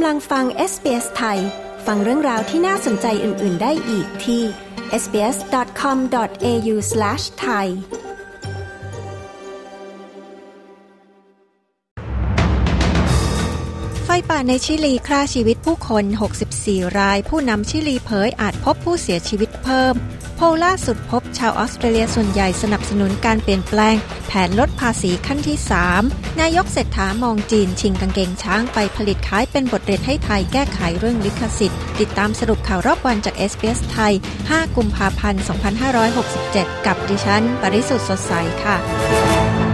กำลังฟัง SBS ไทย ฟังเรื่องราวที่น่าสนใจอื่น ๆ ได้อีกที่ sbs.com.au/thai ไฟป่าในชิลีฆ่าชีวิตผู้คน 64 ราย ผู้นำชิลีเผยอาจพบผู้เสียชีวิตเพิ่ม พล่าสุดพบชาวออสเตรเลียส่วนใหญ่สนับสนุนการเปลี่ยนแปลง แผนลดภาษีขั้นที่ 3 นายกเศรษฐามองจีน ชิงกางเกงช้างไปผลิตขายเป็นบทเรียนให้ไทยแก้ไขเรื่องลิขสิทธิ์ ติดตามสรุปข่าวรอบวันจากเอสเสไทย 5 กุมภาพันธ์ 2567 กับดิฉัน ปริสุทธ์สดใสค่ะ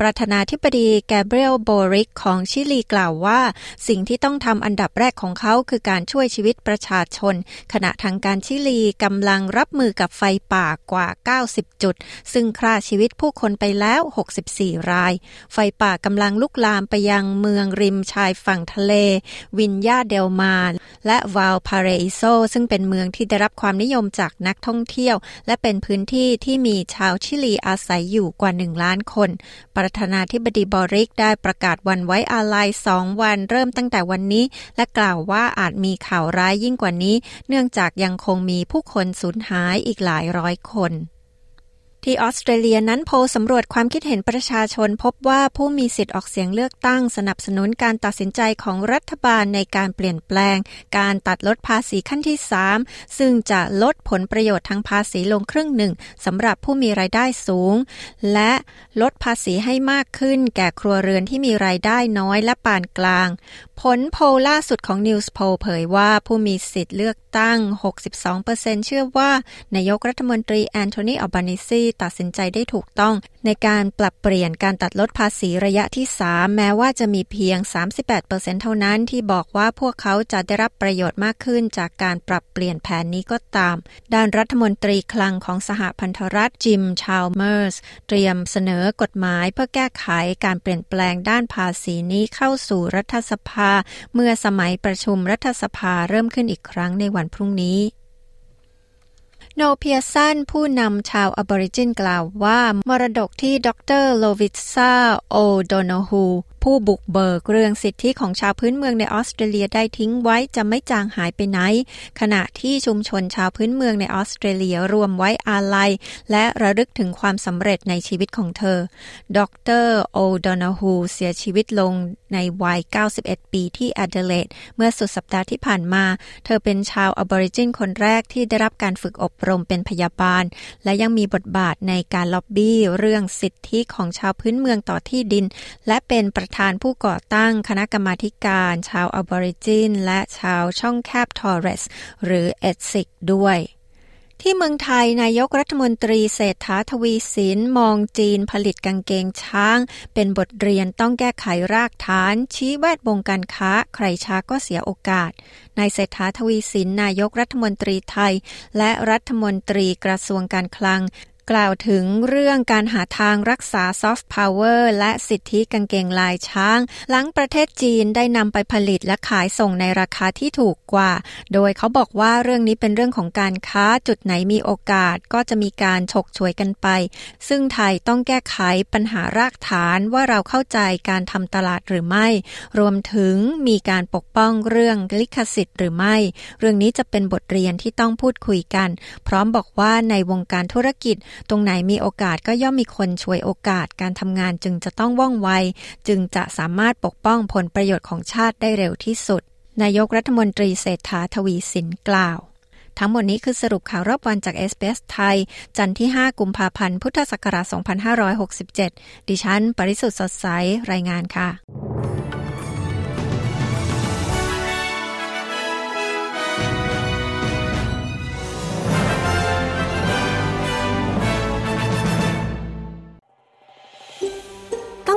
ประธานาธิบดีแกเบรียลโบริกของชิลีกล่าวว่า สิ่งที่ต้องทำอันดับแรกของเขาคือการช่วยชีวิตประชาชน ขณะทางการชิลีกำลังรับมือกับไฟป่ากว่า 90 จุด ซึ่งฆ่าชีวิตผู้คนไปแล้ว 64 ราย ไฟป่ากำลังลุกลามไปยังเมืองริมชายฝั่งทะเล วินยาเดลมาและวาลพาเรอิโซซึ่งเป็นเมืองที่ได้รับความนิยมจากนักท่องเที่ยว และเป็นพื้นที่ที่มีชาวชิลีอาศัยอยู่กว่า 1 ล้านคนประธานาธิบดีบอริกได้ประกาศวันไว้อาลัยสองวันเริ่มตั้งแต่วันนี้ และกล่าวว่าอาจมีข่าวร้ายยิ่งกว่านี้ เนื่องจากยังคงมีผู้คนสูญหายอีกหลายร้อยคน ที่ออสเตรเลียนั้นโพลสำรวจความคิดเห็นประชาชนพบว่าผู้มีสิทธิ์ออกเสียงเลือกตั้งสนับสนุนการตัดสินใจของรัฐบาลในการเปลี่ยนแปลง การตัดลดภาษีขั้นที่ 3 ซึ่งจะลดผลประโยชน์ทางภาษีลงครึ่งหนึ่งสำหรับผู้มีรายได้สูง และลดภาษีให้มากขึ้นแก่ครัวเรือนที่มีรายได้น้อยและปานกลาง ผลโพลล่าสุดของ News p o l เผยว่าผู้มีสิทธิ์เลือกตั้ง 62%เชื่อว่านายกรัฐมนตรีแอนโทนีอัลบานิซีตัดสินใจได้ถูกต้อง ในการปรับเปลี่ยนการตัดลดภาษีระยะที่ 3 แม้ว่าจะมีเพียง 38%เท่านั้นที่บอกว่าพวกเขาจะได้รับประโยชน์มากขึ้นจากการปรับเปลี่ยนแผนนี้ก็ตาม ด้านรัฐมนตรีคลังของสหพันธรัฐจิมชาลเมอร์สเตรียมเสนอกฎหมายเพื่อแก้ไขการเปลี่ยนแปลงด้านภาษีนี้เข้าสู่รัฐสภาเมื่อสมัยประชุมรัฐสภาเริ่มขึ้นอีกครั้งในวันพรุ่งนี้โนเพียสันผู้นำชาวอบอริจินกล่าวว่า มรดกที่ดรโลวิตซาโอโดโนฮูผู้บุกเบิกเรื่องสิทธิของชาวพื้นเมืองในออสเตรเลียได้ทิ้งไว้จะไม่จางหายไปไหน ขณะที่ชุมชนชาวพื้นเมืองในออสเตรเลียรวมไว้อาลัย และระลึกถึงความสำเร็จในชีวิตของเธอ ดร.โอดอนาฮูเสียชีวิตลงในวัย 91 ปีที่แอดเดเลดเมื่อสุดสัปดาห์ที่ผ่านมา เธอเป็นชาวอบอริจินคนแรกที่ได้รับการฝึกอบรมเป็นพยาบาล และยังมีบทบาทในการล็อบบี้เรื่องสิทธิของชาวพื้นเมืองต่อที่ดิน และเป็นประธานผู้ก่อตั้งคณะกรรมการ ชาวอบอริจิน และชาวช่องแคบทอร์เรส หรือเอดซิกด้วยที่เมืองไทยนายกรัฐมนตรีเศรษฐาทวีสินมองจีนผลิตกางเกงช้าง เป็นบทเรียนต้องแก้ไขรากฐาน ชี้แวดวงการค้า ใครช้าก็เสียโอกาสนายเศรษฐาทวีสินนายกรัฐมนตรีไทย และรัฐมนตรีกระทรวงการคลัง กล่าวถึงเรื่องการหาทางรักษาซอฟต์พาวเวอร์และสิทธิกางเกงลายช้าง หลังประเทศจีนได้นำไปผลิตและขายส่งในราคาที่ถูกกว่า โดยเขาบอกว่าเรื่องนี้เป็นเรื่องของการค้าจุดไหนมีโอกาสก็จะมีการฉกฉวยกันไป ซึ่งไทยต้องแก้ไขปัญหารากฐานว่าเราเข้าใจการทำตลาดหรือไม่ รวมถึงมีการปกป้องเรื่องลิขสิทธิ์หรือไม่ เรื่องนี้จะเป็นบทเรียนที่ต้องพูดคุยกัน พร้อมบอกว่าในวงการธุรกิจตรงไหนมีโอกาสก็ย่อมมีคนช่วยโอกาสการทำงานจึงจะต้องว่องไว จึงจะสามารถปกป้องผลประโยชน์ของชาติได้เร็วที่สุด นายกรัฐมนตรีเศรษฐาทวีสินกล่าวทั้งหมดนี้คือสรุปข่าวรอบวันจากเอสเปสไทย จันทร์ที่ 5 กุมภาพันธ์ พุทธศักราช 2567 ดิฉัน ปริสุทธ์สดใส รายงานค่ะ